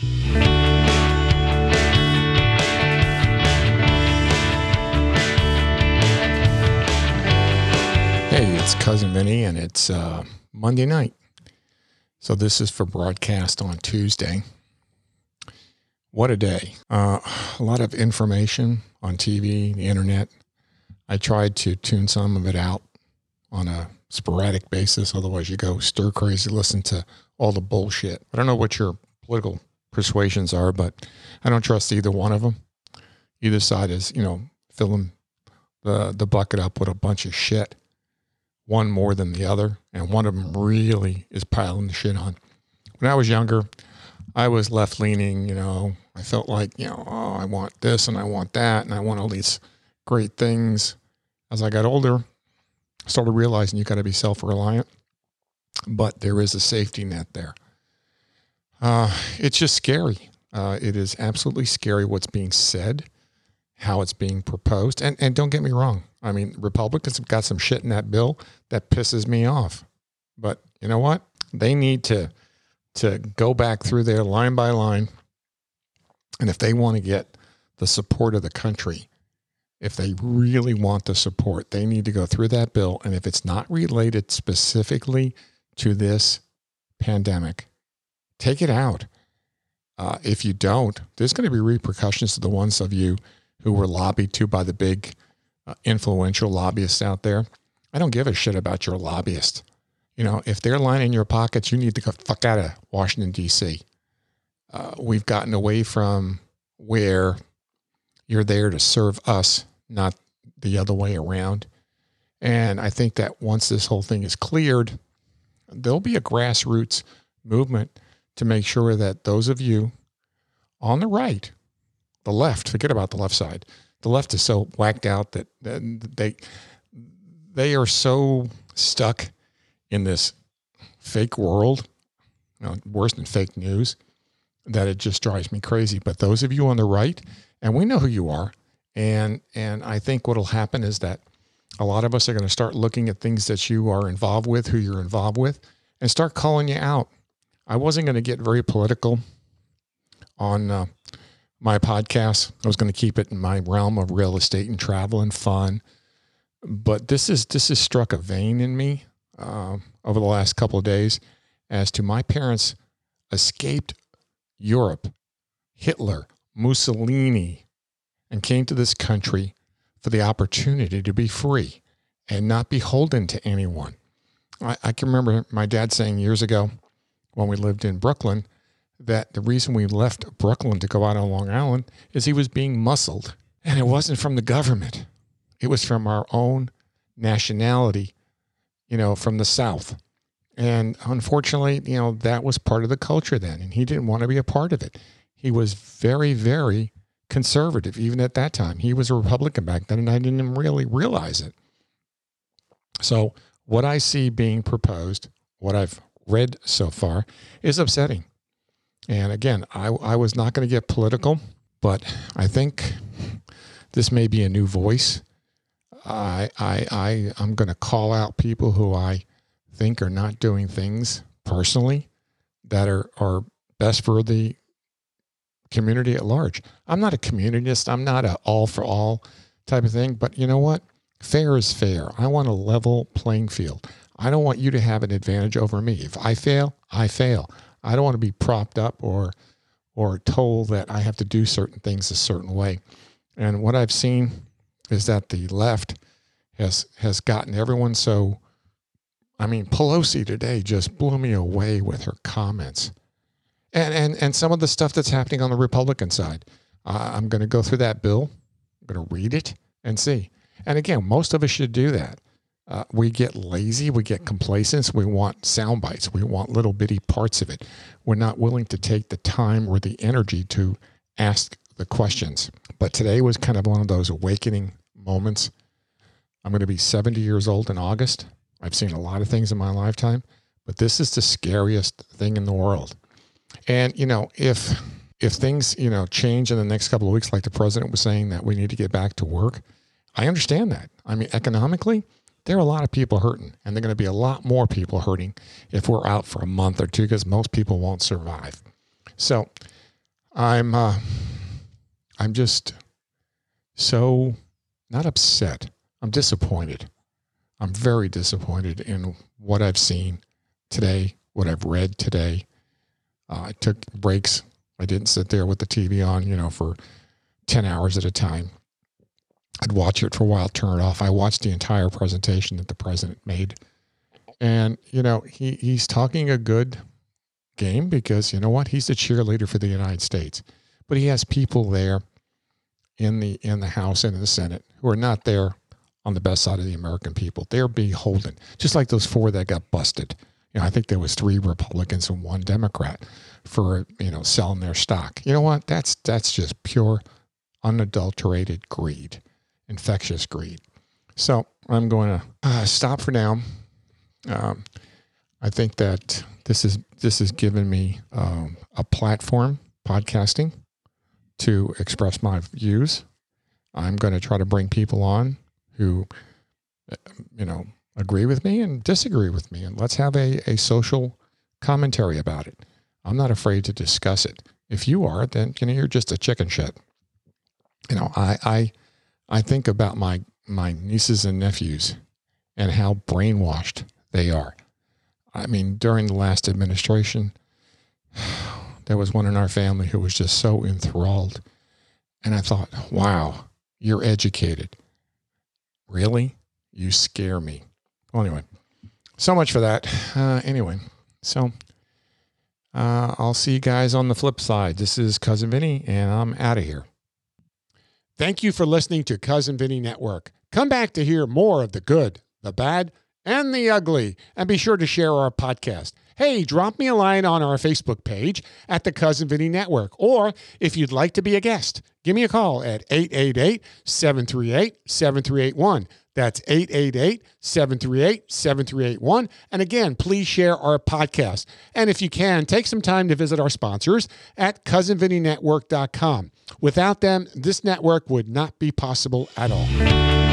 Hey, it's Cousin Vinny, and it's uh, Monday night. So this is for broadcast on Tuesday. What a day. Uh, a lot of information on TV, the internet. I tried to tune some of it out on a sporadic basis. Otherwise, you go stir crazy, listen to all the bullshit. I don't know what your political persuasions are, but I don't trust either one of them. Either side is, you know, filling the, the bucket up with a bunch of shit one more than the other, and one of them really is piling the shit on. When I was younger, I was left leaning, you know, I felt like, you know, oh, I want this and I want that, and I want all these great things. As I got older, I started realizing you got to be self reliant, but there is a safety net there. Uh, it's just scary. Uh, it is absolutely scary what's being said, how it's being proposed. And, and don't get me wrong, I mean, Republicans have got some shit in that bill that pisses me off. But you know what? They need to to go back through there line by line. And if they want to get the support of the country, if they really want the support, they need to go through that bill. And if it's not related specifically to this pandemic, take it out. Uh, if you don't, there's going to be repercussions to the ones of you who were lobbied to by the big uh, influential lobbyists out there. I don't give a shit about your lobbyist. You know, if they're lining your pockets, you need to go fuck out of Washington, D.C. Uh, we've gotten away from where you're there to serve us, not the other way around. And I think that once this whole thing is cleared, there'll be a grassroots movement to make sure that those of you on the right, the left, forget about the left side, the left is so whacked out that they they are so stuck in this fake world, you know, worse than fake news, that it just drives me crazy. But those of you on the right, and we know who you are, and and I think what'll happen is that a lot of us are going to start looking at things that you are involved with, who you're involved with, and start calling you out. I wasn't going to get very political on uh, my podcast. I was going to keep it in my realm of real estate and travel and fun. But this is this has struck a vein in me uh, over the last couple of days as to my parents escaped Europe, Hitler, Mussolini, and came to this country for the opportunity to be free and not beholden to anyone. I, I can remember my dad saying years ago when we lived in Brooklyn that the reason we left Brooklyn to go out on Long Island is he was being muscled. And it wasn't from the government, it was from our own nationality, you know, from the South. And unfortunately, you know, that was part of the culture then. And he didn't want to be a part of it. He was very, very conservative, even at that time. He was a Republican back then, and I didn't really realize it. So, what I see being proposed, what I've read so far, is upsetting. And again, I, I was not going to get political, but I think this may be a new voice. I, I, I, I'm going to call out people who I think are not doing things personally that are, are best for the community at large. I'm not a communist. I'm not a all for all type of thing, but you know what? Fair is fair. I want a level playing field. I don't want you to have an advantage over me. If I fail, I fail. I don't want to be propped up or or told that I have to do certain things a certain way. And what I've seen is that the left has has gotten everyone so I mean Pelosi today just blew me away with her comments. And and and some of the stuff that's happening on the Republican side. I'm going to go through that bill. I'm going to read it and see. And again, most of us should do that. Uh, we get lazy, we get complacent, we want sound bites, we want little bitty parts of it. We're not willing to take the time or the energy to ask the questions. But today was kind of one of those awakening moments. I'm going to be 70 years old in August. I've seen a lot of things in my lifetime, but this is the scariest thing in the world. And you know, if if things you know change in the next couple of weeks, like the president was saying that we need to get back to work, I understand that. I mean, economically, there are a lot of people hurting, and there are going to be a lot more people hurting if we're out for a month or two because most people won't survive. So, I'm uh, I'm just so not upset. I'm disappointed. I'm very disappointed in what I've seen today, what I've read today. Uh, I took breaks. I didn't sit there with the TV on, you know, for 10 hours at a time. I'd watch it for a while, turn it off. I watched the entire presentation that the president made. And, you know, he, he's talking a good game because, you know what? He's the cheerleader for the United States. But he has people there in the in the House and in the Senate who are not there on the best side of the American people. They're beholden, just like those four that got busted. You know, I think there was three Republicans and one Democrat for you know selling their stock. You know what? That's that's just pure, unadulterated greed, infectious greed. So I'm going to uh, stop for now. Um, I think that this is this has given me um, a platform, podcasting, to express my views. I'm going to try to bring people on who, you know, agree with me and disagree with me, and let's have a, a social commentary about it. I'm not afraid to discuss it. If you are, then you know you're just a chicken shit. You know, I I I think about my my nieces and nephews and how brainwashed they are. I mean, during the last administration, there was one in our family who was just so enthralled. And I thought, wow, you're educated. Really? You scare me. Well, anyway, so much for that. Uh, anyway, so uh, I'll see you guys on the flip side. This is Cousin Vinny, and I'm out of here. Thank you for listening to Cousin Vinny Network. Come back to hear more of the good, the bad, and the ugly, and be sure to share our podcast hey, drop me a line on our Facebook page at the Cousin Vinny Network. Or if you'd like to be a guest, give me a call at 888 738 7381. That's 888 738 7381. And again, please share our podcast. And if you can, take some time to visit our sponsors at cousinvinnynetwork.com. Without them, this network would not be possible at all.